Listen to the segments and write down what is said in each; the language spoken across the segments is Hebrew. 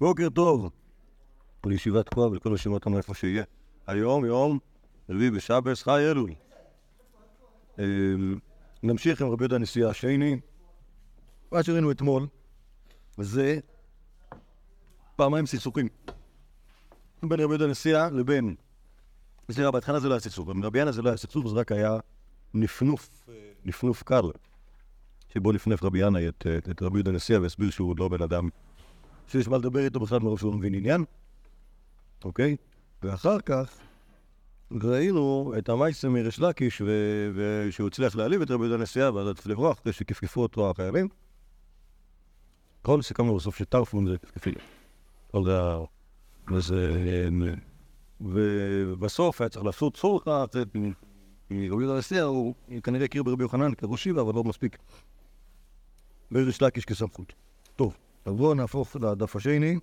בוקר טוב לישיבת כוח ולכל שמע אותנו איפה שיהיה. היום יום רביעי בשבס, חי אלול. אמ, נמשיך עם רבי יהודה הנשיאה השני. מה שראינו אתמול זה פעמיים סכסוכים בין רבי יהודה הנשיאה לבין... סליחה, בהתחלה זה לא היה סכסוך, ברבי ינא זה לא היה סכסוך, זה רק היה נפנוף, נפנוף קל, שבו נפנף רבי ינאי את, את רבי יהודה הנשיאה והסביר שהוא לא בן אדם שיש מה לדבר איתו בכלל מרוב שהוא לא מבין עניין, אוקיי? ואחר כך ראינו את המייסם מריש לקיש, ושהוא הצליח להעליב את רבי יהודה הנשיאה ואז עדיף לברוח אחרי שכפכפו אותו החיילים. כל סיכמנו בסוף שטרפון זה כפכפי. זה... וזה... ובסוף היה צריך לעשות צורך, רבי יהודה הנשיאה הוא כנראה הכיר ברבי יוחנן כראש שיבה, אבל לא מספיק. בריש לקיש כסמכות. טוב. אז בואו נהפוך לדף השני.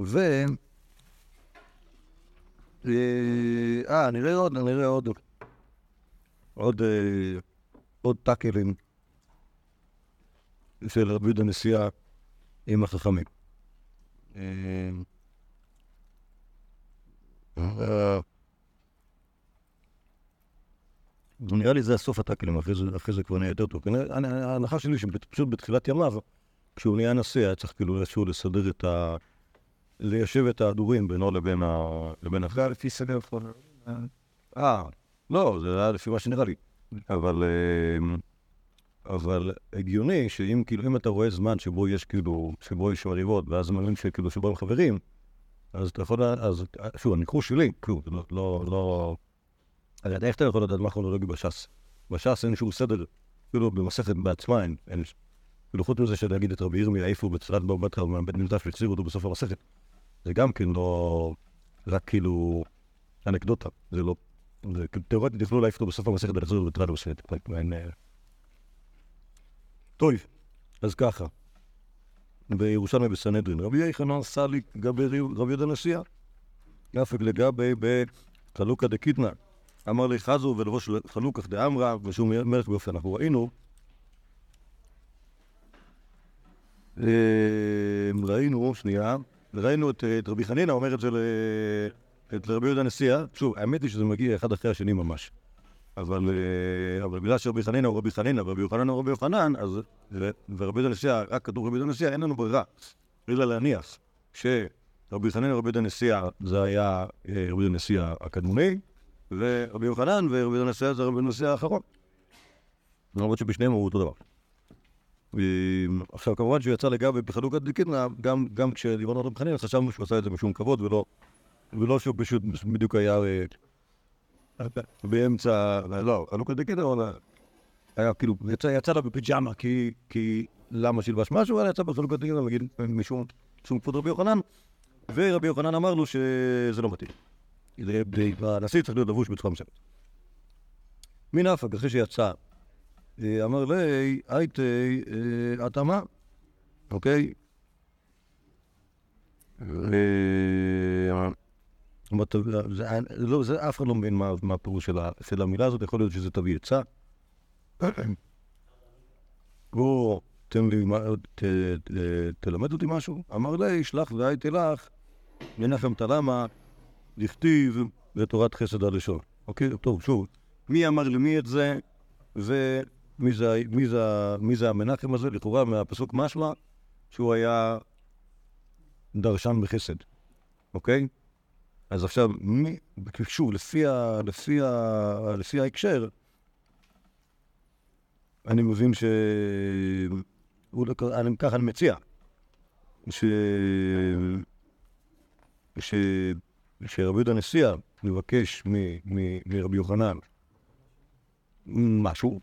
ו... אה, נראה עוד, נראה עוד, עוד, אה, עוד טאקלים של רבי יהודה נשיאה עם החכמים. אה, נראה לי זה הסוף הטאקלים, אחרי זה, אחרי זה כבר נהיה יותר טוב. ההנחה שלי שפשוט בתחילת ימיו, כשהוא נהיה נשיא, היה צריך כאילו איזשהו לסדר את ה... ליישב את ההדורים בינו לבין ה... לבין ה... זה לפי סדר פורר. אה, לא, זה היה לפי מה שנראה לי. אבל... אה, אבל הגיוני שאם כאילו, אם אתה רואה זמן שבו יש כאילו, שבו יש מריבות, ואז זמנים שכאילו שבו הם חברים, אז אתה יכול, אז שוב, הניחוש שלי, כאילו, לא, לא, לא, הרי איך אתה יכול לדעת מה כרונולוגי בש"ס? בש"ס אין שום סדר, אפילו במסכת בעצמה אין, אין, כאילו חוץ מזה שלהגיד את רבי ירמי העיפו בצלת באו בתרא ומבית מקדש והחזירו אותו בסוף המסכת, זה גם כן לא רק כאילו אנקדוטה, זה לא, זה תיאורטית יוכלו להעיף אותו בסוף המסכת ולחזיר אותו בצלת המסכת, אין... טוב, אז ככה, בירושלמי בסנהדרין, רבי יחנן סליק גבי רבי יהודה נשיאה, יפק לגבי בחלוקה דקיתנא אמר לי חזו ולבוש חלוקך דאמרה, ושום מלך באופן אנחנו ראינו. ראינו, שנייה, ראינו את, את רבי חנינא אומר את זה את רבי יהודה נשיאה, שוב, האמת היא שזה מגיע אחד אחרי השני ממש. אבל, אבל בגלל שרבי חנינא הוא רבי חנינא ורבי יוחנן הוא רבי יוחנן, אז, ורבי יהודה נשיאה, רק כתוב רבי יהודה נשיאה, אין לנו ברירה, אלא להניח שרבי חנינא ורבי יהודה נשיאה זה היה רבי יהודה נשיאה הקדמוני, ורבי יוחנן ורבי נשיאה זה רבי נשיאה האחרון. למרות שבשניהם הוא אותו דבר. עכשיו כמובן שהוא יצא לגבי בחלוקת דקיתנא, גם, גם כשדיברנו על רבי חנינא חשבנו שהוא עשה את זה משום כבוד ולא, ולא שהוא פשוט בדיוק היה באמצע, לא, חלוקת דקיתנא, היה כאילו, יצא, יצא לה בפיג'מה כי, כי למה שילבש משהו, אבל יצא דקיתנא, נגיד, משום כבוד רבי יוחנן, ורבי יוחנן אמר לו שזה לא מתאים. הנשיא צריך להיות לבוש בצורה מסוימת. מן אפק, אחרי שיצא, אמר לי, הייתי התאמה, אוקיי? זה אף אחד לא מבין מה הפירוש של המילה הזאת, יכול להיות שזה תביא עצה. או תן לי, תלמד אותי משהו. אמר לי, שלח והייתי לך, מנחם תלמה, לכתיב בתורת חסד הלשון. אוקיי? טוב, שוב, מי אמר למי את זה, ומי זה, מי זה, מי זה המנחם הזה? לכאורה מהפסוק משמע שהוא היה דרשן בחסד, אוקיי? אז עכשיו, מי, שוב, לפי, ה, לפי, ה, לפי ההקשר, אני מבין ש... אני, ככה אני מציע, ש... ש... שרבי יהודה נשיאה מבקש מרבי יוחנן משהו,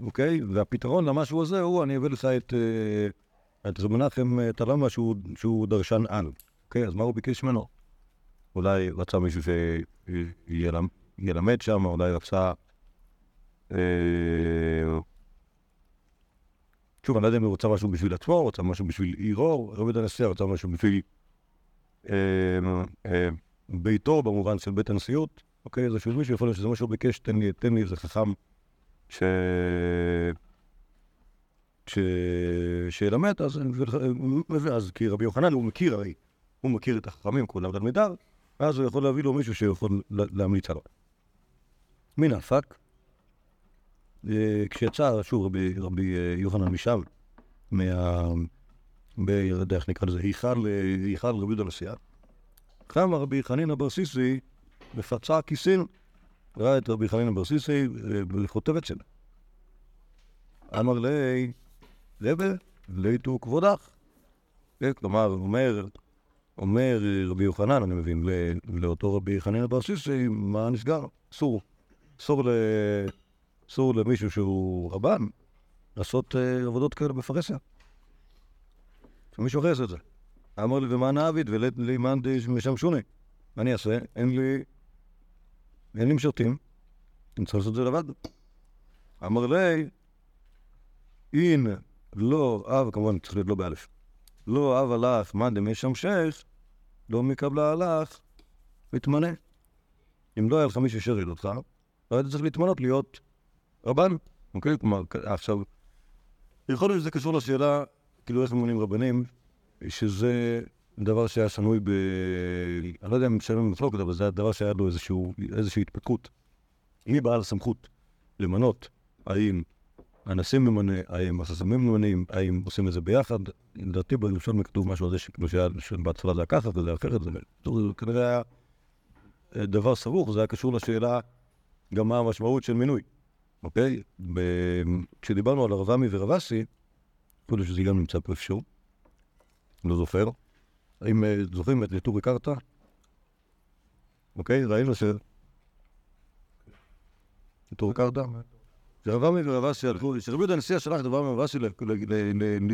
אוקיי? והפתרון למשהו הזה הוא, אני אביא לך את, אה, את רבי מנחם תלמה שהוא, שהוא דרשן על, אוקיי? אז מה הוא ביקש ממנו? אולי רצה מישהו שילמד שם, אולי רצה... אה, שוב, אני לא יודע אם הוא רוצה משהו בשביל עצמו, הוא רצה משהו בשביל עירו, רבי יהודה נשיאה רצה משהו בשביל אה, אה, ביתו במובן של בית הנשיאות, אוקיי? זה של מישהו, יכול להיות שזה מה שהוא ביקש, תן לי, תן לי איזה חכם ש... שילמד, אז, אז כי רבי יוחנן הוא מכיר הרי, הוא מכיר את החכמים, כולם תלמידיו, ואז הוא יכול להביא לו מישהו שיכול להמליץ עליו. מן הפק, אה, כשיצא שוב רבי, רבי אה, יוחנן משם, מה... איך נקרא לזה, היכל, רבי יהודה נשיאה, קם רבי חנינא בר סיסי ופצע כיסים, ראה את רבי חנינא בר סיסי וכותב אצל. אמר לי, רבי, ליטו כבודך. כלומר, אומר, אומר רבי יוחנן, אני מבין, לאותו רבי חנינא בר סיסי, מה נסגר? אסור. אסור, ל... למישהו שהוא רבן לעשות uh, עבודות כאלה בפרהסיה. שמישהו אחר יעשה את זה. אמר לי, ומה נעביד ולמאן משם שוני? מה אני אעשה? אין לי... אין לי משרתים, אני צריך לעשות את זה לבד. אמר לי, אין לא אב, כמובן צריך להיות לא באלף, לא אב הלך מאן דמשם שייך, לא מקבלה הלך, מתמנה. אם לא היה לך מישהו שיריד אותך, לא היית צריך להתמנות להיות רבן, אוקיי? כלומר, עכשיו, יכול להיות שזה קשור לשאלה, כאילו איך ממונים רבנים, שזה דבר שהיה שנוי ב... אני לא יודע אם משלמים במחלוקת, אבל זה הדבר שהיה לו איזשהו, איזושהי התפתחות. מי בעל הסמכות למנות, האם הנשיא ממנה, האם הססמים ממנים, האם עושים את זה ביחד? לדעתי בראשון כתוב משהו על זה שכאילו שהיה, שבהתחלה זה היה ככה וזה אחרת, זה כנראה היה דבר סבוך, זה היה קשור לשאלה גם מה המשמעות של מינוי, אוקיי? כשדיברנו על הרבמי ורבסי, יכול להיות שזה גם נמצא פה איפשהו, לא זוכר. האם אה, זוכרים את טורי קרתא? אוקיי, ראינו ש... טורי קרתא? שרבמי ורבסי הלכו, שרבי יהודה הנשיא שלח רבמי ורבסי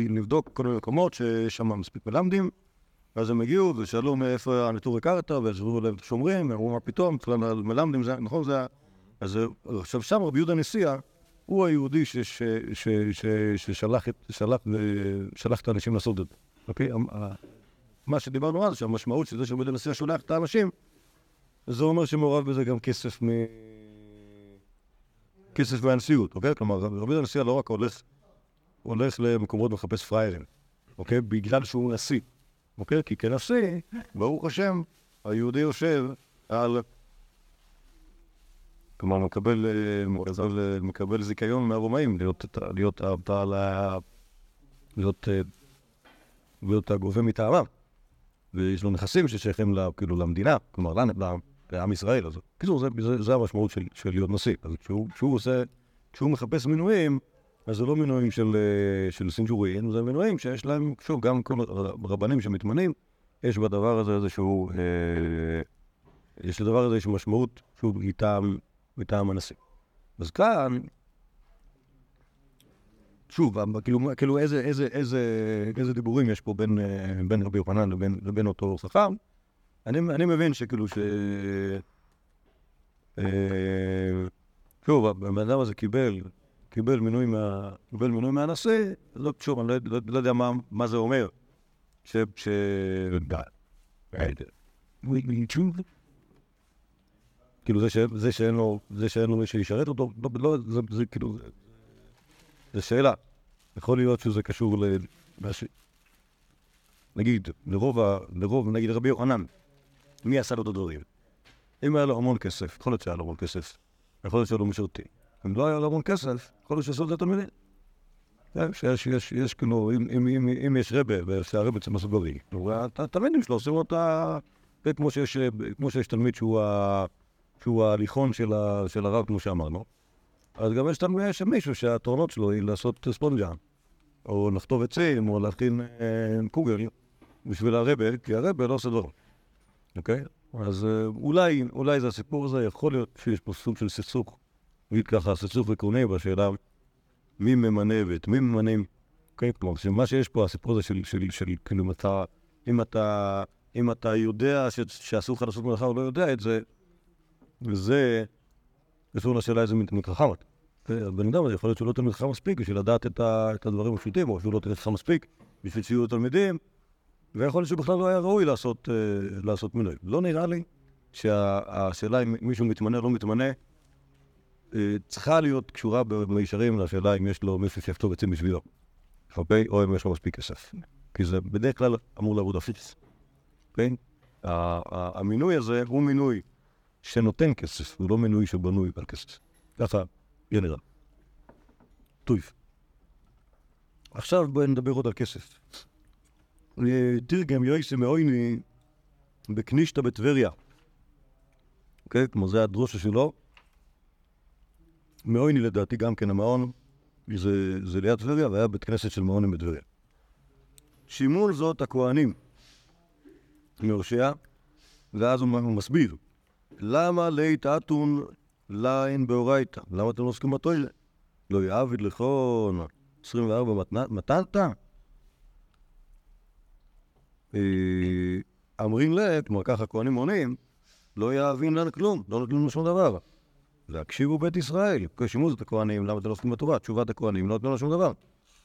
לבדוק כל מיני מקומות שיש שם מספיק מלמדים, ואז הם הגיעו ושאלו מאיפה הנטורי קרתא, ושאלו להם את השומרים, אמרו מה פתאום, מלמדים, נכון זה... אז עכשיו שם רבי יהודה הנשיאה הוא היהודי ששלח את האנשים לעשות את זה. אוקיי? מה שדיברנו אז, שהמשמעות של זה שעומד הנשיא שולח את האנשים, זה אומר שמעורב בזה גם כסף מ... כסף מהנשיאות, אוקיי? כלומר, רבי הנשיא לא רק הולך, הולך למקומות ומחפש פראיירים, אוקיי? בגלל שהוא נשיא, אוקיי? כי כנשיא, ברוך השם, היהודי יושב על... כלומר, מקבל, מקבל, מקבל זיכיון מהרומאים להיות, להיות, להיות, להיות, להיות הגובה מטעמם. ויש לו נכסים ששייכים לה, כאילו למדינה, כלומר לעם ישראל. אז קיצור, זה, זה, זה המשמעות של, של להיות נשיא. אז כשהוא, כשהוא עושה, כשהוא מחפש מינויים, אז זה לא מינויים של, של סינג'ורים, זה מינויים שיש להם, שוב, גם כל רבנים שמתמנים, יש בדבר הזה איזשהו, אה, יש לדבר הזה איזושהי משמעות, שוב, מטעם, מטעם הנשיא. אז כאן, שוב, כאילו, כאילו איזה, איזה, איזה, איזה דיבורים יש פה בין, אה, בין רבי יוחנן לבין, לבין אותו חכם. אני, אני מבין שכאילו ש... אה, שוב, הבן אדם הזה קיבל, קיבל מינוי, מה, קיבל מינוי מהנשיא, לא, שוב, אני לא, לא, לא יודע מה, מה זה אומר. ש... ש... כאילו זה, ש... זה שאין לו, זה שאין לו מי שישרת אותו, לא, לא, זה, זה כאילו, זו שאלה. יכול להיות שזה קשור ל... נגיד, לרוב, ה... לרוב, נגיד רבי יוחנן, מי עשה לו את הדברים? אם היה לו המון כסף, יכול להיות שהיה לו המון כסף, יכול להיות שהיה לו משרתים. אם לא היה לו המון כסף, יכול להיות שעשו את התלמידים. שיש, יש, יש, כאילו, אם, אם, אם, אם יש רבה, ושהרבה צריך לעשות דברים, התלמידים שלו עושים אותה, כמו שיש, כמו שיש תלמיד שהוא, ה, שהוא ההליכון של, ה, של הרב, כמו שאמרנו. אז גם יש תלמיד, יש מישהו שהתורנות שלו היא לעשות ספונג'ה, או לכתוב עצים, או להכין אה, קוגל בשביל הרבה, כי הרבה לא עושה דבר, אוקיי? אז אה, אולי, אולי זה הסיפור הזה, יכול להיות שיש פה סוג של סכסוך, נגיד ככה, סכסוך עקרוני בשאלה מי ממנה ואת מי ממנים, אוקיי? כלומר, שמה שיש פה, הסיפור הזה של, של, של כאילו, אם אתה, אם אתה יודע שאסור לך לעשות מלאכה או לא יודע את זה, וזה קשור לשאלה איזה מלאכה חמת. הבן אדם הזה יכול להיות שהוא לא תלמיד חכם מספיק בשביל לדעת את, את הדברים הפשוטים, או שהוא לא תלמיד חכם מספיק בשביל שיהיו תלמידים, ויכול להיות שבכלל לא היה ראוי לעשות, אה, לעשות מינוי. לא נראה לי שהשאלה אם מישהו מתמנה או לא מתמנה, אה, צריכה להיות קשורה במישרים לשאלה אם יש לו מישהו שיכתוב עצים בשבילו. אוקיי? או אם יש לו מספיק כסף. כי זה בדרך כלל אמור לעבוד אפיס. אוקיי? המינוי הזה הוא מינוי שנותן כסף, הוא לא מינוי שבנוי על כסף. ככה יהיה נראה. טויף. עכשיו בואי נדבר עוד על כסף. תרגם יויסי מאויני בקנישתא בטבריה. אוקיי? כמו זה הדרושה שלו. מאויני לדעתי גם כן המעון, זה, זה ליד טבריה, והיה בית כנסת של מעונים בטבריה. שימול זאת הכהנים מהושע, ואז הוא מסביר, למה לית אתון ליין באורייתא? למה אתם לא עוסקים בתוילה? לא יעביד לכון 24 מתנת? אה, אמרים לה, כלומר ככה הכהנים עונים, לא יאבין לנו כלום, לא נותנים לנו שום דבר. והקשיבו בית ישראל, כשימוז את הכהנים, למה אתם לא עוסקים בתורה? תשובת הכהנים, לא נותנים לנו שום דבר.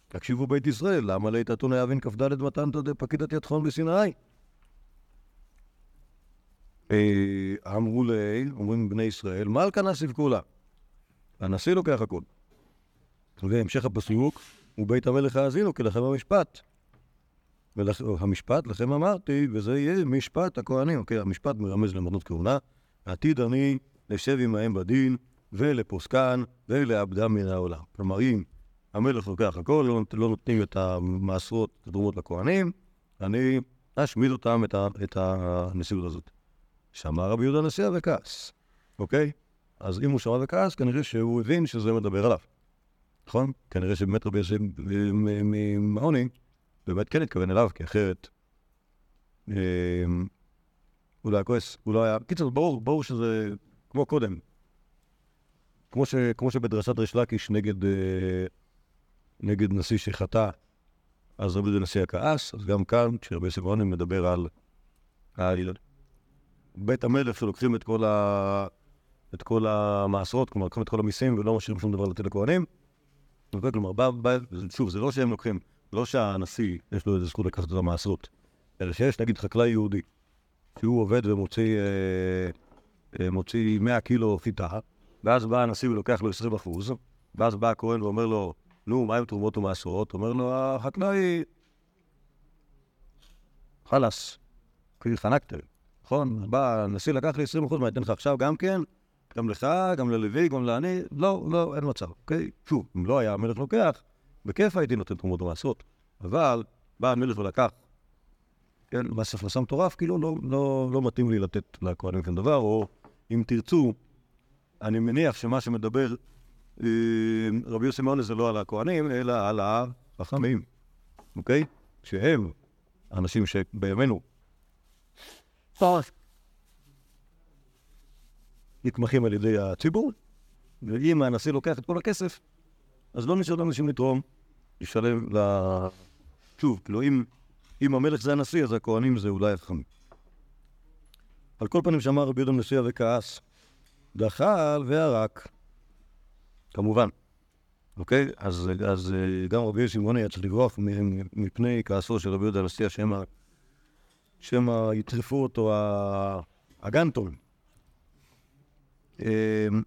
תקשיבו בית ישראל, למה לית אתון יאבין כ"ד מתנת פקידת יתחון בסיני? אה, אמרו לי, אומרים בני ישראל, מלכה נסיב כולה. הנשיא לוקח הכל. והמשך הפסוק, ובית המלך האזינו כלכם המשפט. והמשפט, לכם אמרתי, וזה יהיה משפט הכהנים. אוקיי, המשפט מרמז למנות כהונה. עתיד אני לשב עמהם בדין, ולפוסקן, ולאבדם מן העולם. כלומר, אם המלך לוקח הכל, לא, לא נותנים את המעשרות, את התרומות לכהנים, אני אשמיד אותם, את, ה, את הנשיאות הזאת. שמע רבי יהודה נשיאה וכעס, אוקיי? אז אם הוא שמע וכעס, כנראה שהוא הבין שזה מדבר עליו. נכון? כנראה שבאמת רבי יוסף ממעוני באמת כן התכוון אליו, כי אחרת אמ, הוא לא היה כועס, הוא לא היה... קיצור, ברור, ברור שזה כמו קודם. כמו, ש, כמו שבדרשת ריש לקיש נגד, אה, נגד נשיא שחטא, אז רבי יהודה נשיא הכעס, אז גם כאן, כשרבי יוסף מעוני מדבר על, על בית המלך שלוקחים את כל, ה... את כל המעשרות, כלומר, לוקחים את כל המיסים ולא משאירים שום דבר לתת לכהנים. כלומר, בא, בא, שוב, זה לא שהם לוקחים, לא שהנשיא יש לו איזה זכות לקחת את המעשרות, אלא שיש נגיד חקלאי יהודי, שהוא עובד ומוציא אה, אה, מוציא 100 קילו חיטה, ואז בא הנשיא ולוקח לו 20 אחוז, ואז בא הכהן ואומר לו, נו, מה עם תרומות ומעשרות? אומר לו, החקלאי, חלאס, חנקתם. נכון? בא הנשיא לקח לי 20 אחוז, מה אתן לך עכשיו גם כן? גם לך, גם ללוי, גם לעני? לא, לא, אין מצב, אוקיי? שוב, אם לא היה המלך לוקח, בכיף הייתי נותן תרומות ומעשרות. אבל בא המלך ולקח, כן, מס הכנסה מטורף, כאילו לא, לא, לא מתאים לי לתת לכהנים כאן דבר, או אם תרצו, אני מניח שמה שמדבר אה, רבי יוסי מאונה זה לא על הכהנים, אלא על החכמים, אוקיי? שהם האנשים שבימינו נתמכים על ידי הציבור, ואם הנשיא לוקח את כל הכסף, אז לא נשאר לאנשים לתרום, לשלם ל... שוב, כאילו אם, אם המלך זה הנשיא, אז הכהנים זה אולי החכמים. על כל פנים שמע רבי יהודה נשיאה וכעס, דחל וערק, כמובן. אוקיי? אז, אז גם רבי שמעוני היה צריך לברוח מפני כעסו של רבי יהודה נשיאה, שמא שמא יטרפו אותו הגנטון. אמ,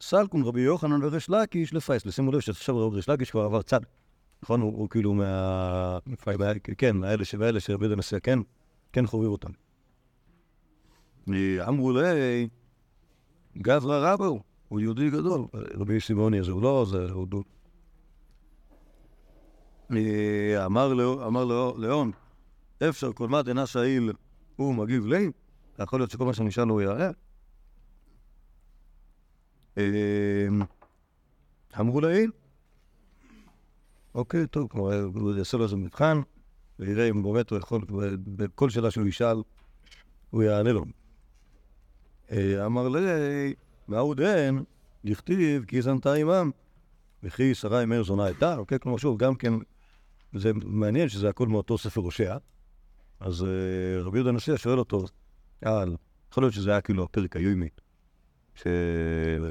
סלקון רבי יוחנן וריש לקיש לפייס, ושימו לב שעכשיו ריש לקיש כבר עבר צד. נכון? הוא, כאילו מה... כן, שבאלה שרבי נשיאה כן, כן חובב אותם. אמרו לי, גברא רבו, הוא יהודי גדול, רבי שמעוני הזה הוא לא, זה הוא... אמר לאון, אפשר כל מה דנה שאיל הוא מגיב לי, יכול להיות שכל מה שנשאל הוא יראה. אמ, אמרו לעיל, אוקיי, טוב, כלומר, הוא יעשה לו איזה מבחן, ויראה אם באמת הוא יכול, בכל שאלה שהוא ישאל, הוא יענה לו. אה, אמר לי, מהו דן, לכתיב כי זנתה עמם, וכי שרה עם מאיר זונה הייתה, אוקיי, כלומר, שוב, גם כן, זה מעניין שזה הכל מאותו ספר הושע. אז אה, רבי יהודה נשיאה שואל אותו, על, יכול להיות שזה היה כאילו הפרק היומי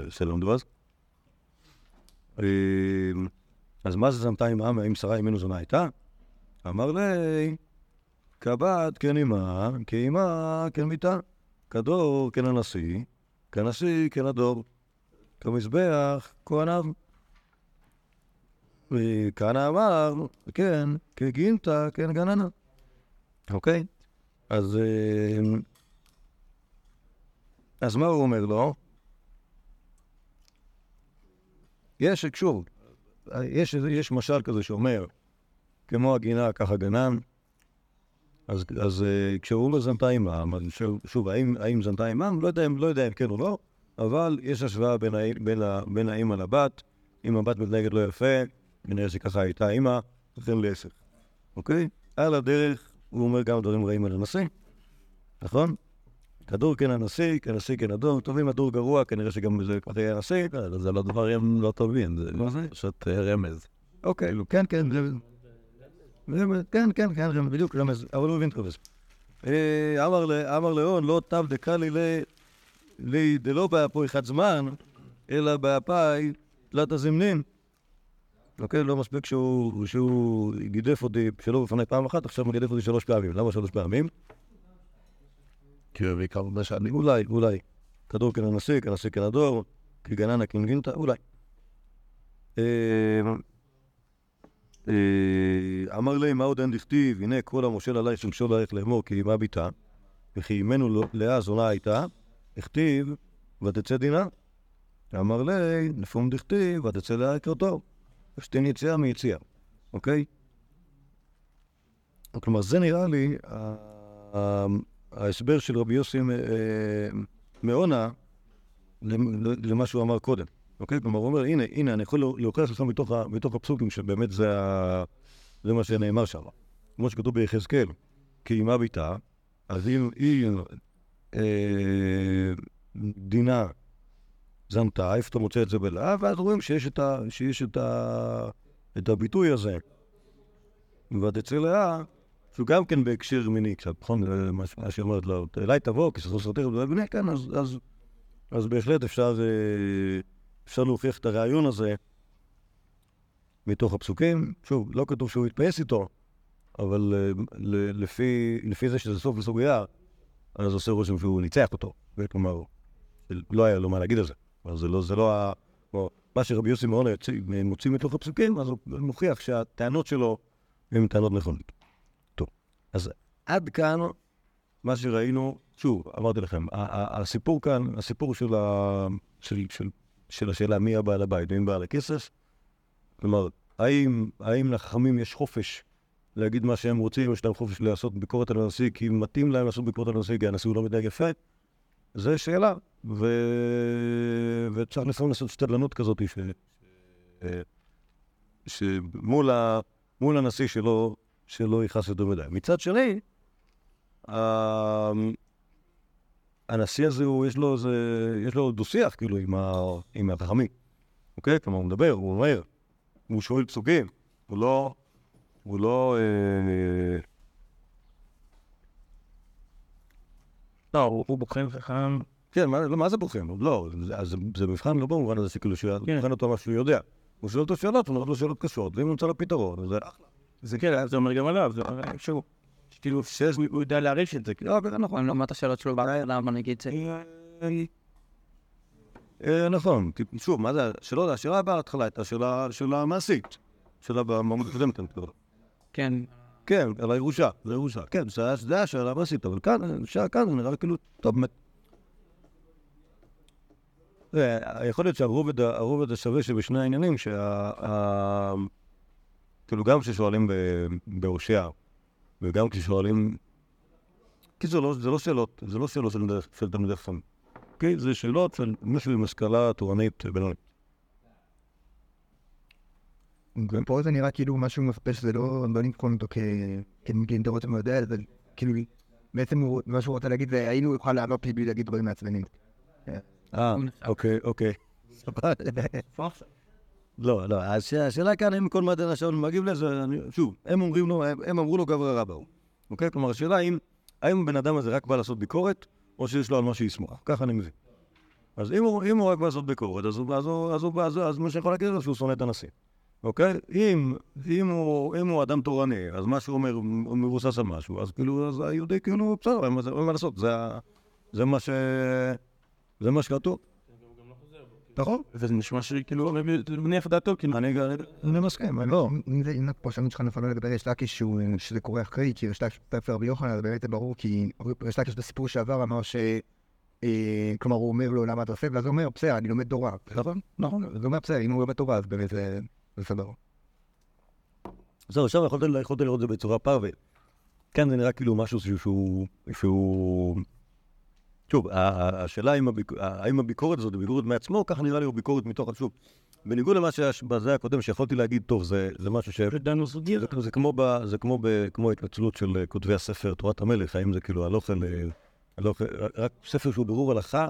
שלמדו אז. אה, אז מה זה זמתה עם העם, האם שרה אימנו זונה הייתה? אמר לי, כבת כן אימה, כאימה כן מיתה, כדור כן הנשיא, כנשיא כן הדור, כמזבח כהניו. כהנא אמר, כן, כגינתא, כן גננה. אוקיי? אז... אה, אז מה הוא אומר לו? יש, שוב, יש, יש משל כזה שאומר, כמו הגינה, ככה גנן. אז, אז uh, כשהוא לא זנתה עמם, אז שוב, האם, האם זנתה עמם? לא יודע, לא יודע אם כן או לא, אבל יש השוואה בין, בין, בין האימא לבת. אם הבת מתנהגת לא יפה, כנראה שככה הייתה אימא, לכן לעסק. אוקיי? על הדרך הוא אומר גם דברים רעים על הנשיא, נכון? כדור כן הנשיא, כנשיא כן הדור, טוב אם הדור גרוע, כנראה שגם זה ככה יהיה הנשיא. זה לא דברים לא טובים, זה פשוט רמז. אוקיי, כן, כן, כן, כן, כן, בדיוק רמז, אבל הוא הבין את רמז. אמר לאון, לא תב דקלי לי דלא באפו אחד זמן, אלא באפי תלת הזמנין. אוקיי, לא מספיק שהוא גידף אותי שלא בפני פעם אחת, עכשיו הוא גידף אותי שלוש פעמים. למה שלוש פעמים? כי הוא הביא כמה שנים. אולי, אולי. כדור כן הנשיא, כנשיא כן הדור, כגננה כנגינתא, אולי. אה, אה, אמר להם, מה עוד אין דכתיב, הנה כל המושל עלי שמשול עליך לאמור, כי מה ביתה, וכי אימנו לאה זונה הייתה, הכתיב, ותצא דינה. אמר לי, לפום דכתיב, ותצא לאה יקרתו. ושתין יציאה מיציאה, אוקיי? כלומר, זה נראה לי ההסבר של רבי יוסי אה, מעונה למה שהוא אמר קודם. אוקיי? כלומר, הוא אומר, הנה, הנה, אני יכול להוכיח לך מתוך, הפסוקים שבאמת זה, מה שנאמר שם. כמו שכתוב ביחזקאל, כי אימה ביתה, אז אם היא אה, זנתה, איפה אתה מוצא את זה בלהב, ואז רואים שיש את, ה, שיש את, ה, את הביטוי הזה. ועד אצל לאה, שהוא גם כן בהקשר מיני קצת, נכון? מה שהיא אומרת לו, אליי תבוא, כשזו סותר ובני, כן, אז, אז, אז בהחלט אפשר... אה, אפשר להוכיח את הרעיון הזה מתוך הפסוקים. שוב, לא כתוב שהוא התפייס איתו, אבל uh, לפי, לפי זה שזה סוף לסוגיה, אז עושה רושם שהוא ניצח אותו. כלומר, לא היה לו מה להגיד על זה. אבל זה לא, זה לא ה... מה שרבי יוסי מעונה מוציא מתוך הפסוקים, אז הוא מוכיח שהטענות שלו הן טענות נכונות. טוב, אז עד כאן מה שראינו, שוב, אמרתי לכם, הסיפור כאן, הסיפור של, ה... של, של של השאלה מי הבעל הבית, מי בעל הכסף. כלומר, האם, האם לחכמים יש חופש להגיד מה שהם רוצים, יש להם חופש לעשות ביקורת על הנשיא, כי מתאים להם לעשות ביקורת על הנשיא, כי הנשיא הוא לא מתנהג יפה? זו שאלה, ו... וצריך לפעמים לעשות שתדלנות כזאת, ש... שמול ה... מול הנשיא שלו, שלא יכעס יותר מדי. מצד שני, הנשיא הזה, הוא, יש לו איזה, לו דו-שיח, כאילו, עם, ה, עם החכמים. אוקיי? כלומר, הוא מדבר, הוא אומר, הוא שואל פסוקים, הוא לא, הוא לא... אה... לא, הוא בוחן חכם. כן, מה, לא, זה בוחן? לא, זה, מבחן לא במובן הזה שכאילו, שהוא כן. בוחן אותו מה שהוא יודע. הוא שואל אותו שאלות, הוא נותן לו שאלות קשות, ואם הוא נמצא לו פתרון, זה אחלה. זה כן, זה אומר גם עליו, זה אומר שהוא... כאילו, הוא יודע להעריך את זה. לא, זה נכון, לא, מה את השאלות שלו למה נגיד זה? אה, נכון, שוב, מה זה, השאלה, השאלה בהתחלה הייתה שאלה המעשית, שאלה במעמד הקודמת, אני מתכוון. כן. כן, על הירושה, זה ירושה. כן, זה השאלה המעשית, אבל כאן, השאלה כאן זה נראה כאילו, טוב, באמת. יכול להיות שהרובד השווה שבשני העניינים, שה... כאילו גם כששואלים בהושע, וגם כששואלים... קיצור, לא, זה לא שאלות, זה לא שאלות של תלמידי חכמים. אוקיי? זה שאלות של מישהו עם השכלה תורנית בינונית. פה זה נראה כאילו משהו מחפש, זה לא, לא נבחון אותו כמגן דורות המודל, אבל כאילו בעצם מה שהוא רוצה להגיד זה האם הוא יוכל לענות לי בלי להגיד דברים מעצבנים. אה, אוקיי, אוקיי. לא, לא, השאלה כאן אם כל מדען השעון מגיב לזה, שוב, הם אומרים לו, הם אמרו לו גברא רבא אוקיי? כלומר, השאלה אם, האם הבן אדם הזה רק בא לעשות ביקורת, או שיש לו על מה שיסמוך, ככה אני מבין. אז אם הוא, רק בא לעשות ביקורת, אז, מה שיכול להגיד זה שהוא שונא את הנשיא, אוקיי? אם, אם, הוא, אם הוא אדם תורני, אז מה שהוא אומר הוא מבוסס על משהו, אז כאילו, אז היהודי כאילו, בסדר, אין מה לעשות, זה, זה מה ש... זה מה שכתוב. נכון. וזה נשמע שכאילו, זה מניח דעתו, כאילו. אני אני מסכים, אני לא. אם זה, אם הפרשנות שלך נפלה לגבי ריש לקיש שזה קורה אחרי, כי ריש לקיש מצטרף לרבי יוחנן, אז באמת זה ברור, כי ריש לקיש בסיפור שעבר אמר ש... אה, כלומר, הוא אומר לו למה אתה עושה, ואז הוא אומר, בסדר, אני לומד תורה. נכון, נכון. אז הוא אומר, בסדר, אם הוא לומד תורה, אז באמת זה בסדר. זהו, עכשיו יכולת לראות את זה בצורה פרווה. כן, זה נראה כאילו משהו שהוא- שהוא... שוב, ה- ה- השאלה האם הביקורת הזאת היא ביקורת מעצמו, ככה נראה לי הוא ביקורת מתוך... שוב, בניגוד למה שהיה בזה הקודם, שיכולתי להגיד, טוב, זה זה משהו ש... דנו סוגיה. זה, זה כמו, ב, זה כמו, ב, כמו התנצלות של אה, כותבי הספר תורת המלך, האם זה כאילו הלוכל, אה, הלוכל רק ספר שהוא ברור הלכה,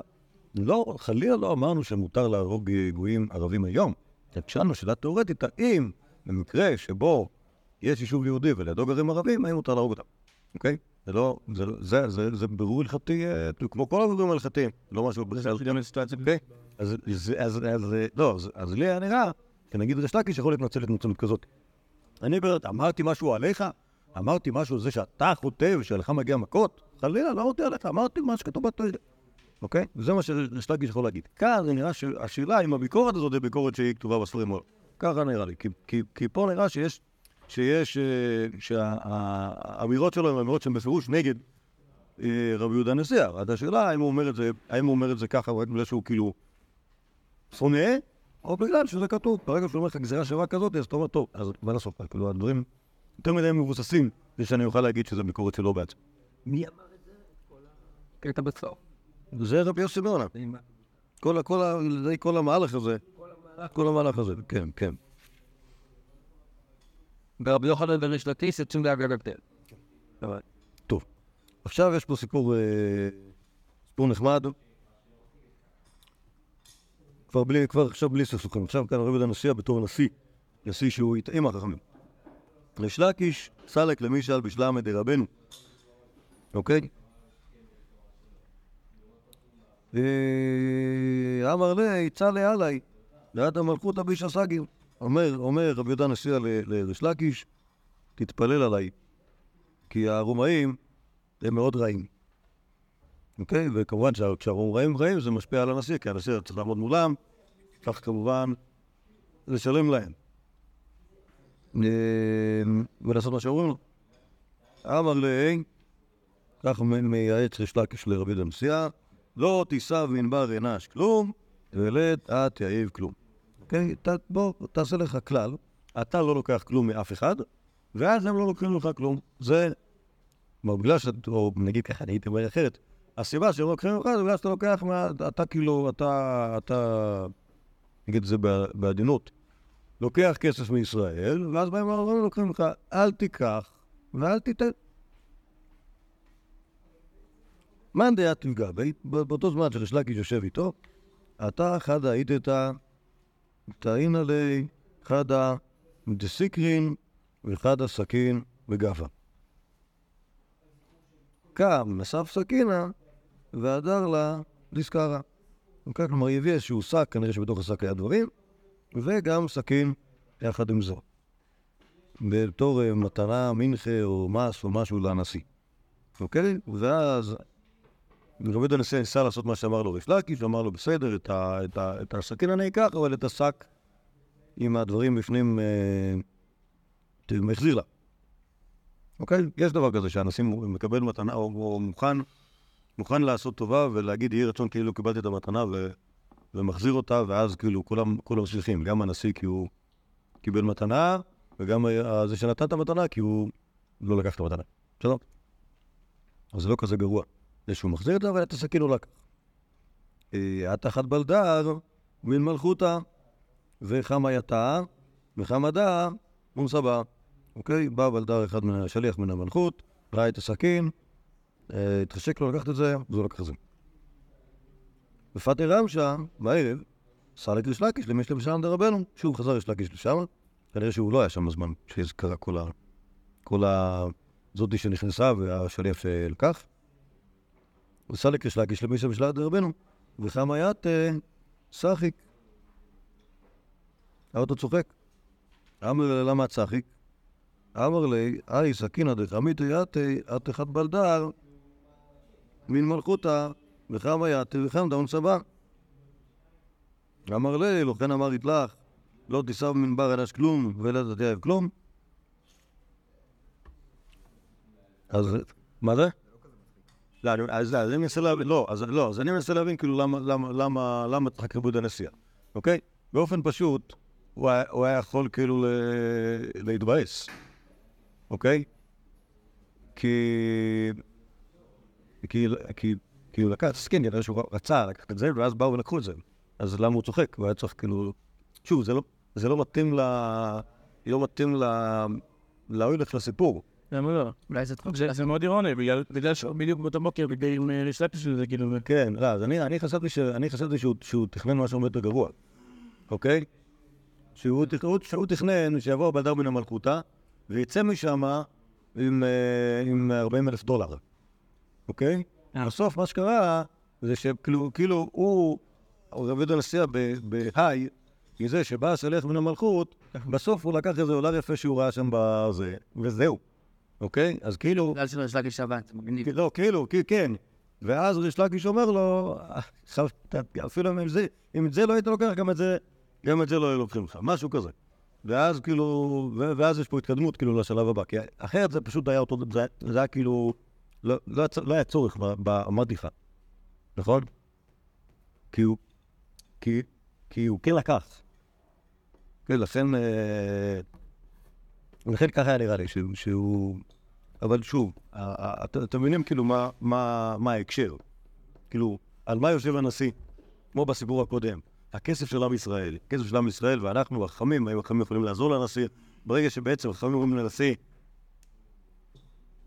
לא, חלילה לא אמרנו שמותר להרוג אה, גויים ערבים היום. רק שאלנו שאלה תאורטית, האם במקרה שבו יש יישוב יהודי ולידו גרים ערבים, האם מותר להרוג אותם, אוקיי? זה לא, זה, זה, זה, זה בירור הלכתי, אה, כמו כל הבירורים ההלכתיים, לא משהו בכלל. גם לסיטואציה. אוקיי? אז, אז, אז, אז, לא, אז, אז לי היה נראה, שנגיד ריש לקיש יכול להתנצל התנצלות כזאת. אני באמת אמרתי משהו עליך? אמרתי משהו על זה שאתה חוטא ושלך מגיע מכות? חלילה, לא אמרתי עליך, אמרתי מה שכתוב בתורה. אוקיי? זה מה לקיש יכול להגיד. כאן זה נראה שהשאלה אם הביקורת הזאת היא ביקורת שהיא כתובה בספרים או לא. ככה נראה לי. כי, כי, כי פה נראה שיש, שיש, אה, שהאמירות שלו הן אמירות שהן בפירוש נגד אה, רבי יהודה הנשיאה. אז השאלה האם הוא אומר את זה, האם הוא אומר את זה ככה רק בגלל שהוא כאילו שונא, או בגלל שזה כתוב. ברגע שהוא אומר לך גזירה שווה כזאת, אז אתה אומר, טוב, אז מה לעשות? כאילו, הדברים יותר מדי מבוססים, כדי שאני אוכל להגיד שזה ביקורת שלו בעצמו. מי אמר את זה? קטע בסוף. זה רבי יוסי מאונה. כל, כל, זה כל המהלך הזה. כל המהלך הזה, כן, כן. ברבי יוחנן וריש לקיש יוצאים להגג הגדל. טוב. עכשיו יש פה סיפור, אה, סיפור נחמד. כבר בלי, כבר עכשיו בלי סכסוכים. עכשיו כאן רבי יהודה בתור נשיא, נשיא שהוא עם החכמים. ריש לקיש, סלק למישל בשלמה דרבנו. אוקיי? אה, אמר לי, צלה עליי, ליד המלכותא בישא סגיר. אומר, אומר רבי יהודה הנשיאה ל- לריש לקיש, תתפלל עליי, כי הרומאים הם מאוד רעים. אוקיי? וכמובן שכשהרומאים רעים זה משפיע על הנשיא, כי הנשיא צריך לעמוד מולם, צריך כמובן לשלם להם. אה, ולעשות מה שאומרים לו. אמר לי, כך מ- מייעץ ריש לקיש לרבי יהודה הנשיאה, לא תישא וענבר אנש כלום, ולית את יעיב כלום. ת- בוא, תעשה לך כלל, אתה לא לוקח כלום מאף אחד, ואז הם לא לוקחים לך כלום. זה, בגלל שאתה, או נגיד ככה, אני הייתי אומר אחרת, הסיבה שהם לא לוקחים לך זה בגלל שאתה לוקח, מה, אתה כאילו, אתה, אתה, נגיד את זה בע- בעדינות, לוקח כסף מישראל, ואז באים ואומרים, לוקחים לך, אל תיקח ואל תיתן. מאן דעת תפגע בי, באותו זמן שריש יושב איתו, אתה חדה איתתא, תאינא לי, חדה דסיקרין וחדה סכין וגפה. קם, אסף סכינה, והדר לה דיסקרה. כלומר, היא הביאה איזשהו שק, כנראה שבתוך השק היה דברים, וגם סכין יחד עם זו. בתור אה, מתנה, מנחה או מס או משהו לנשיא. אוקיי? ואז רבי יהודה הנשיא ניסה לעשות מה שאמר לו ריש לקיש, אמר לו בסדר, את, ה, את, ה, את הסכין אני אקח, אבל את השק עם הדברים בפנים אה, מחזיר לה. אוקיי? יש דבר כזה שהנשיא מקבל מתנה או, או מוכן, מוכן לעשות טובה ולהגיד יהי רצון כאילו קיבלתי את המתנה ו, ומחזיר אותה, ואז כאילו כולם, כולם שמחים, גם הנשיא כי הוא קיבל מתנה, וגם זה שנתן את המתנה כי הוא לא לקח את המתנה. בסדר? אז זה לא כזה גרוע. זה שהוא מחזיר את זה, אבל את הסכין הוא לקח. אה, את אחת בלדר מן מלכותא, וחמה דא, מונסבא. אוקיי? בא בלדר אחד מן השליח מן המלכות, ראה את הסכין, אה, התחשק לו לקחת את זה, אז הוא לקח את זה. ופתי רמשה, בערב, סלק ריש לקיש למי שלם שם דרבנו. שוב חזר ריש לקיש לשם, כנראה שהוא לא היה שם בזמן שקרה כל ה... כל ה... זאתי שנכנסה והשליח שלקח. וסלק ריש לקיש למי שלם דרבנו. וחמה ית סחיק. האוטו צוחק. אמר לי, למה צחיק? אמר לי, אי סכינא דחמיתא יתי, את אחד בלדר, מן מלכותא, וחמה יתי וחמדה ונסבא. אמר לי, לכן אמר יתלך, לא תישא במנבר אנש כלום, ולא תתייב כלום. אז מה זה? לא, אז אני מנסה להבין, לא, לא, אז אני מנסה להבין כאילו למה, צריך כיבוד הנסיעה, אוקיי? באופן פשוט, הוא היה, יכול כאילו. להתבאס, אוקיי? כי... כי... הוא לקח, כן, כנראה שהוא רצה לקחת את זה, ואז באו ולקחו את זה. אז למה הוא צוחק? הוא היה צריך כאילו... שוב, זה לא, לא מתאים ל... לא מתאים ל... להוילך של הסיפור. למה לא? אולי זה צחוק זה זה מאוד אירוני, בגלל- בגלל שבדיוק באותו בוקר, בגלל עם ריש לפיס שזה כאילו... כן, לא, אז אני, אני חשבתי, שהוא, תכנן משהו הרבה יותר גרוע, אוקיי? שהוא, שהוא תכנן שיבוא בדר מן המלכותה ויצא משם עם, אה, עם 40 אלף דולר, אוקיי? אה. בסוף מה שקרה זה שכאילו כאילו הוא, יהודה הנשיאה ב- בהיי, מזה שבא השליח מן המלכות, בסוף הוא לקח איזה אולר יפה שהוא ראה שם בזה, וזהו, אוקיי? אז כאילו... בגלל שלא יש להגיש שבת, מגניב. לא, כאילו, כן. ואז ריש לקיש אומר לו, אפילו אם זה, אם את זה לא היית לוקח, גם את זה, גם את זה לא היו לוקחים לך, משהו כזה. ואז כאילו, ואז יש פה התקדמות כאילו לשלב הבא, כי אחרת זה פשוט היה אותו, זה, זה היה כאילו, לא, לא, לא היה צורך, ב- ב- אמרתי לך, נכון? כי הוא, כי, כי הוא כן לקח. כן, לכן, אה, לכן ככה נראה לי, שהוא, שהוא אבל שוב, אתם מבינים כאילו מה- מה מה ההקשר? כאילו, על מה יושב הנשיא? כמו בסיפור הקודם. הכסף של עם ישראל, כסף של עם ישראל, ואנחנו, החכמים, האם החכמים יכולים לעזור לנשיא? ברגע שבעצם החכמים אומרים לנשיא,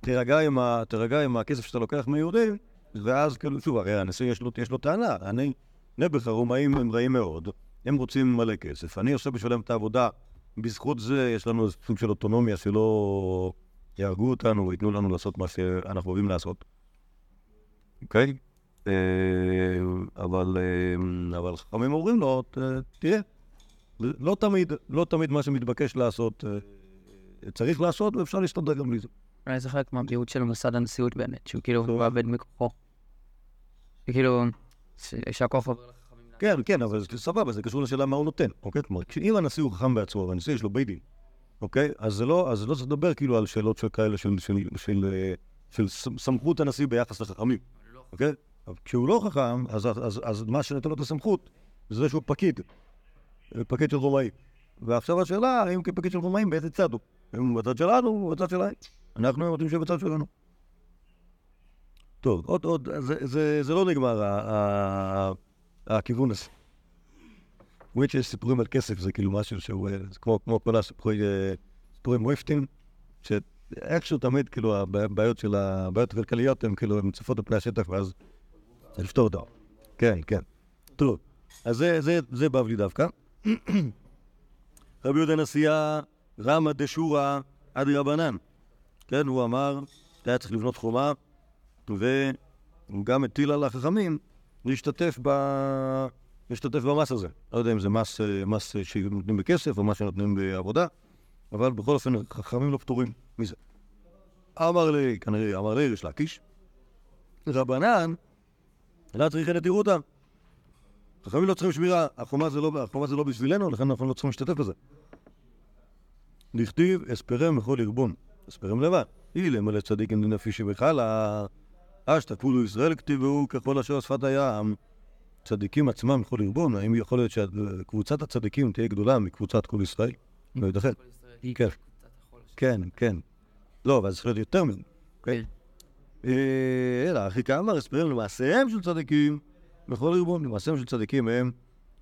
תירגע עם, ה, תירגע עם הכסף שאתה לוקח מיהודים, ואז כאילו, שוב, הרי הנשיא יש לו, יש לו טענה, אני, נעבך הרומאים הם רעים מאוד, הם רוצים מלא כסף, אני עושה בשבילם את העבודה, בזכות זה יש לנו איזה סוג של אוטונומיה שלא יהרגו אותנו וייתנו לנו לעשות מה שאנחנו אוהבים לעשות. אוקיי? אה, אבל, אה, אבל חכמים אומרים לו, "ת- תראה, לא תמיד, לא תמיד מה שמתבקש לעשות אה, צריך לעשות, ואפשר להסתדר גם בלי זה. אולי זה חלק מהבריאות של מוסד הנשיאות באמת, שהוא כאילו. מאבד מכוחו. שכאילו, שהכוח עובר לחכמים. כן, כן, אבל זה סבבה, זה קשור לשאלה מה הוא נותן, אוקיי? כלומר, אם הנשיא הוא חכם בעצמו, והנשיא יש לו בית דין, אוקיי? אז זה לא, אז לא צריך לדבר כאילו על שאלות של כאלה של, של, של, אה, סמכות הנשיא ביחס לחכמים, אוקיי? אבל כשהוא לא חכם, אז, אז, אז, אז מה שנותן לו את הסמכות, זה שהוא פקיד, אה, פקיד של רומאי. ועכשיו השאלה, האם כפקיד של רומאים, באיזה צד הוא? אם הוא בצד שלנו, או בצד שלהם. אנחנו רוצים שיהיה בצד שלנו. טוב, עוד, עוד, זה, זה, זה לא נגמר, הכיוון הזה. האמת שיש סיפורים על כסף, זה כאילו משהו שהוא, אה, זה כמו, כמו כל הסיפורי, אה, סיפורי מויפטים, שאיכשהו תמיד, כאילו, הבעיות של הבעיות הכלכליות הן כאילו, הן צפות על פני השטח, ואז צריך לפתור אותן. כן, כן. טוב, אז זה, זה, זה בבלי דווקא. רבי יהודה הנשיאה, רמא דשורא עד רבנן. כן, הוא אמר, היה צריך לבנות חומה, והוא גם הטיל על החכמים להשתתף ב... להשתתף במס הזה. לא יודע אם זה מס, אה, מס אה, שנותנים בכסף או מס שנותנים בעבודה, אבל בכל אופן, חכמים לא פטורים מזה. אמר לי, כנראה, אמר לי ריש לקיש, רבנן, לא צריך את יראותם. חכמים לא צריכים שמירה, החומה זה לא, החומה זה לא בשבילנו, לכן אנחנו לא צריכים להשתתף בזה. דכתיב, אספרם בכל ערבון, אספרם לבד. אילם על הצדיקים דנפי שבחלה, אשתפולו ישראל כתיבו ככל אשר שפת הים. צדיקים עצמם יכול לרבון, האם יכול להיות שקבוצת הצדיקים תהיה גדולה מקבוצת כל ישראל? לא ייתכן. כן. כן, כן. לא, אבל זה צריך להיות יותר מזה. אוקיי? אה, אלא, אחי כאמר, הסברים למעשיהם של צדיקים, בכל ערבון, למעשיהם של צדיקים הם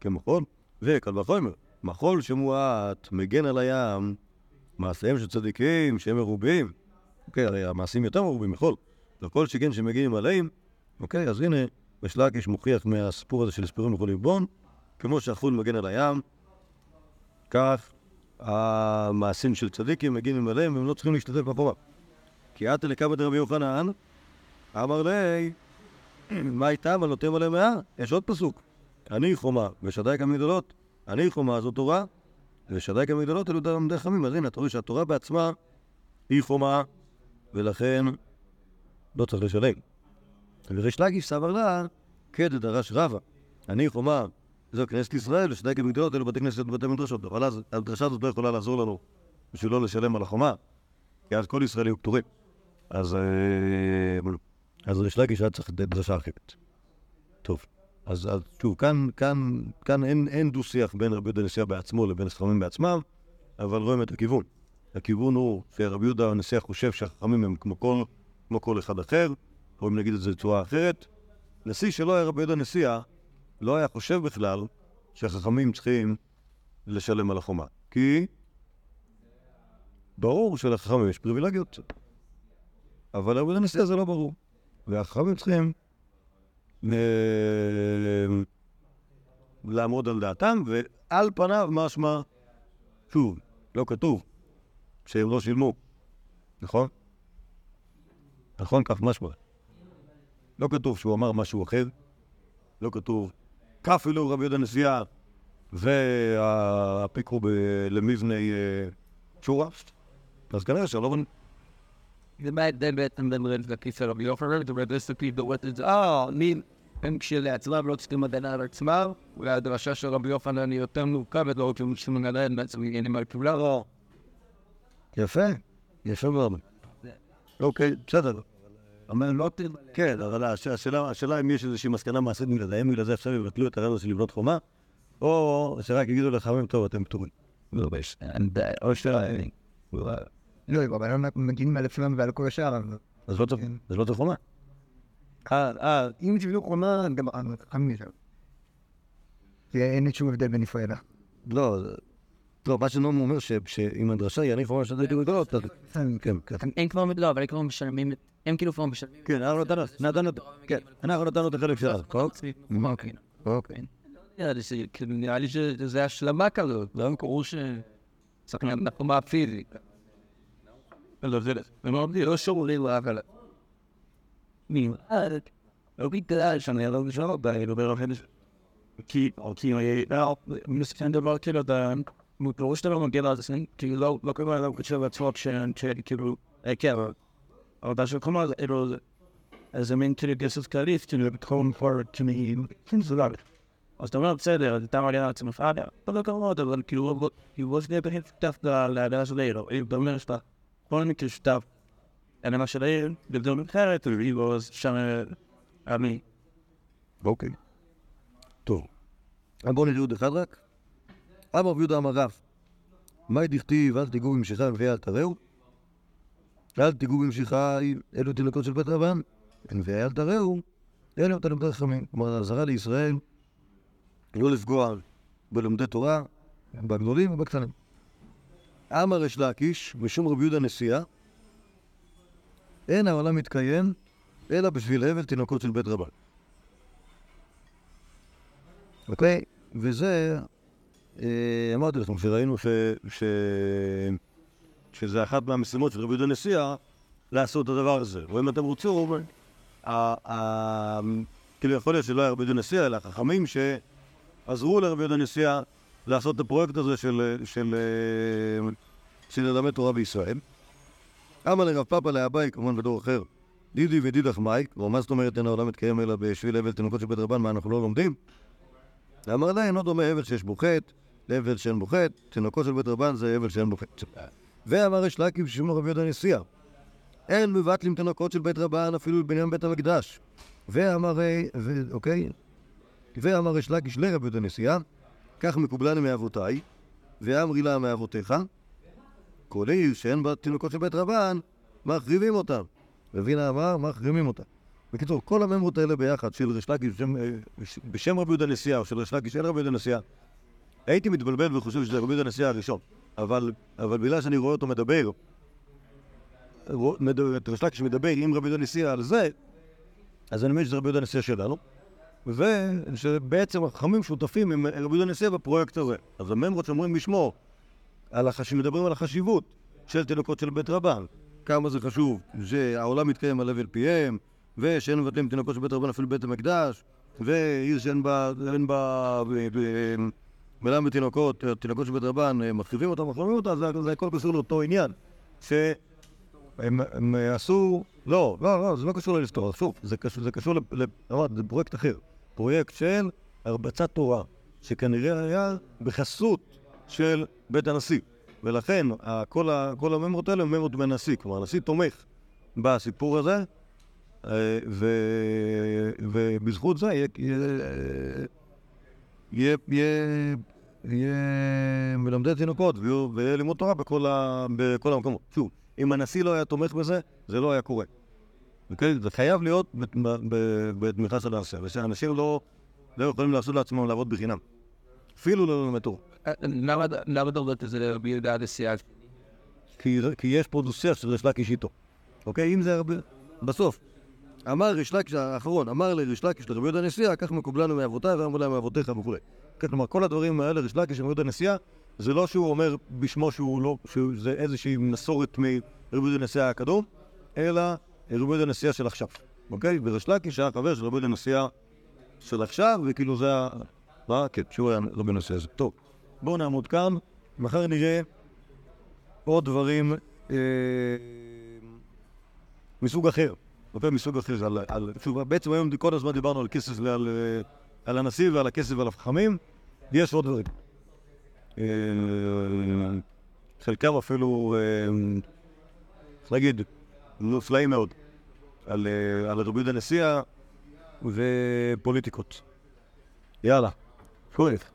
כמחול, וקל וחומר, מחול שמועט, מגן על הים, מעשיהם של צדיקים שהם מרובים, אוקיי, הרי המעשים יותר מרובים מחול, וכל שכן שמגיעים עליהם, אוקיי, אז הנה, בשלקיש מוכיח מהסיפור הזה של הספרים לכל ערבון, כמו שהחול מגן על הים, כך המעשים של צדיקים מגיעים עליהם והם לא צריכים להשתתף בחומה. כי עתה לקבא דרבי יוחנן, אמר לי, מה איתם? נותן עליהם מאה? יש עוד פסוק. אני חומה ושדי כמגדלות. אני חומה זו תורה, ושדי כמגדלות אלו תלמדי חכמים. אז הנה, אתה רואה שהתורה בעצמה היא חומה, ולכן לא צריך לשלם. וריש לקיש סבר לה, כדד דרש רבא. אני חומה זהו, כנסת ישראל, ושדי כמגדלות, אלו בתי כנסת ובתי מדרשות. אבל אז הדרשה הזאת לא יכולה לעזור לנו בשביל לא לשלם על החומה, כי אז כל ישראל יהיו פטורים. אז, אה, אז ריש לקיש היה צריך דרשה אחרת. טוב, אז, שוב, כאן, כאן, כאן אין, אין דו-שיח בין רבי יהודה הנשיאה בעצמו לבין חכמים בעצמם, אבל רואים את הכיוון. הכיוון הוא שרבי יהודה הנשיאה חושב שהחכמים הם כמו כל, כמו כל אחד אחר, או אם נגיד את זה בצורה אחרת, נשיא שלא היה רבי יהודה הנשיאה, לא היה חושב בכלל שהחכמים צריכים לשלם על החומה. כי ברור שלחכמים יש פריבילגיות. אבל רבי יהודה הנשיאה זה לא ברור. והחכמים צריכים ל- לעמוד על דעתם, ועל פניו משמע, שוב, לא כתוב שהם לא שילמו, נכון? נכון? כך משמע. לא כתוב שהוא אמר משהו אחר, לא כתוב כפילו רבי יהודה נשיאה והפיקרו למבני אה, שורה, אז כנראה שלא... זה מה ההבדל בעצם בין רב לקיס לרבי יוחנן, ורב לסקי דורט את זה, אה, אני, הם כשלעצמם לא צריכים הגנה על עצמם, והדרשה של רבי יוחנן היא יותר מורכבת, לא רק שהם מגנה בעצם עניינים על. לא. יפה, יפה מאוד. אוקיי, בסדר. אבל לא... כן, אבל הש- השאלה אם יש איזושהי מסקנה מעשית בגלל זה, האם בגלל זה עכשיו יבטלו את הרעיון של לבנות חומה, או שרק יגידו לחכמים, טוב, אתם פטורים. לא, או ש... לא, אבל לא מגינים על עצמם ועל כל השאר, אז... אז לא צריך אז לא צריך חומה. אה, אה, אם תבנו חומה, גם חכמים שם. אין שום הבדל בין ישראל. לא, זה- לא, מה שנועם אומר שאם הדרשה יניף חומה של דייטים גדולות, אז... כן, כן. הם כבר, לא, אבל הם כבר משלמים, הם כאילו כבר משלמים. כן, אנחנו נתנו, נתנו, כן, אנחנו נתנו את החלק שלנו. אוקיי. אוקיי. נראה לי ש- כאילו, נראה לי שזה השלמה כזאת, לא ברור ש... צריך לקומה פיזית. לא, זה לא שומרים אבל... מי? לא בגלל שאני לא משנה בעיה, לא ברוב כי, או כי, לא, מסתכל דבר כאילו, אתה, ברור שאתה לא מגיע לזה, כי לא, לא קורה לו קשה לעצמו שכאילו, כן, אבל בשביל קומה, כאילו, זה מין כאילו כסף כללית, כאילו, בתחום כבר, כאילו, זה לא. אז אתה אומר, בסדר, אז אתה מגיע לעצמך, אתה לא קרוב, אבל כאילו, הוא לא שנייה בכלל שותף להגנה של העיר, אם אתה אומר שאתה בכל מקרה שותף להגנה של העיר, בגדול אחרת, והוא שם, אני, אוקיי. טוב. אז בואו נראה עוד אחד רק. אמר רבי יהודה אמר רב, מאי דכתיב אל תיגעו במשיכה ונביאי אל תרעו? אל תיגעו במשיכה אלו תינוקות של בית רבן, ונביאי אל תרעו, אלו תלמדי חכמים. כלומר, אזהרה לישראל לא לפגוע בלומדי תורה, בגדולים ובקטנים. אמר ריש לקיש, משום רבי יהודה נשיאה, אין העולם מתקיים אלא בשביל הבל תינוקות של בית רבן. אוקיי? וזה, אמרתי לכם, שראינו ש, ש, שזה אחת מהמשימות של רבי יהודה נשיאה לעשות את הדבר הזה. או אם אתם ה- כאילו יכול להיות שלא היה רבי יהודה נשיאה, אלא חכמים שעזרו לרבי יהודה נשיאה לעשות את הפרויקט הזה של, של, אה, של ללמד תורה בישראל. אמר לרב פאפה לאביי, כמובן בדור אחר, דידי ודידך מאי, כלומר, מה זאת אומרת אין העולם מתקיים אלא בשביל הבל תינוקות של בית רבן, מה אנחנו לא לומדים? אמר לה, אינו דומה הבל שיש בו חטא להבל שאין בו חטא, תינוקות של בית רבן זה הבל שאין בו חטא. ואמר יש לקיב ששמו רבי יהודה נשיאה, אין מבטלים תינוקות של בית רבן אפילו לבניין בית המקדש. ואמר, אוקיי? ואמר יש לקיש לרבי יהודה נשיאה, כך מקובלני מאבותיי, ואמרי לה מאבותיך, כל עיר שאין בה תינוקות של בית רבן, מחריבים אותם. רבינה אמר, מחרימים אותם. בקיצור, כל הממרות האלה ביחד, של ריש לקיש אה, בשם רבי יהודה נשיאה, או של ריש לקיש של רבי יהודה נשיאה, הייתי מתבלבל וחושב שזה רבי יהודה נשיאה הראשון, אבל, אבל בגלל שאני רואה אותו מדבר, את ריש לקיש מדבר עם רבי יהודה נשיאה על זה, אז אני מבין שזה רבי יהודה נשיאה שלנו, ושבעצם החכמים שותפים עם רבי יהודה נשיאה בפרויקט הזה. אז הממרות שאומרים בשמו, על החש... מדברים על החשיבות של תינוקות של בית רבן, כמה זה חשוב שהעולם מתקיים על הבל פיהם, ושאין מבטלים תינוקות של בית רבן אפילו בית המקדש, ועיר שאין בה, אין בה ב- מלאם בתינוקות, תינוקות של בית רבן, אה, מחריבים אותם, מחריבים אותם, זה, הכל קשור לאותו עניין. שהם הם עשו, לא, לא, לא, זה לא קשור ללפתור, הפוך, זה קשור, זה קשור, אמרת, זה פרויקט אחר, פרויקט של הרבצת תורה, שכנראה היה בחסות של בית הנשיא. ולכן כל, ה, כל הממרות האלה הם ממרות בנשיא. כלומר, הנשיא תומך בסיפור הזה, אה, ו, ובזכות זה יהיה, יהיה, יהיה, יהיה, מלמדי תינוקות ויהיה לימוד תורה בכל, ה, בכל המקומות. שוב, אם הנשיא לא היה תומך בזה, זה לא היה קורה. אוקיי? זה חייב להיות בתמיכה של הנשיא, ושאנשים לא, לא יכולים לעשות לעצמם לעבוד בחינם. אפילו לא ללמד תורה. למה למה אתה אומר את זה לרבי יהודה הנשיאה? כי, יש פה דו-שיח של ריש לקיש איתו. אוקיי? אם זה הרבה... בסוף. אמר ריש לקיש האחרון, אמר לריש לקיש לרבי יהודה הנשיאה, כך מקובלנו מאבותיי ואמרו להם מאבותיך וכולי. כן, כלומר, כל הדברים האלה, ריש לקיש לרבי יהודה הנשיאה, זה לא שהוא אומר בשמו שהוא לא, שזה איזושהי מסורת מרבי יהודה הנשיאה הקדום, אלא רבי יהודה הנשיאה של עכשיו. אוקיי? וריש לקיש היה חבר של רבי יהודה הנשיאה של עכשיו, וכאילו זה ה... מה? כן, שהוא היה רבי הנשיאה הזה. טוב, בואו נעמוד כאן, מחר נראה עוד דברים אה, מסוג אחר, אוקיי? מסוג אחר. על, על, בעצם היום כל הזמן דיברנו על כסף אה, על הנשיא ועל הכסף ועל החכמים, יש עוד דברים. אה, חלקם אפילו, אה, איך להגיד, מופלאים מאוד. על, אה, על רבי יהודה נשיאה ופוליטיקות. יאללה, כואב.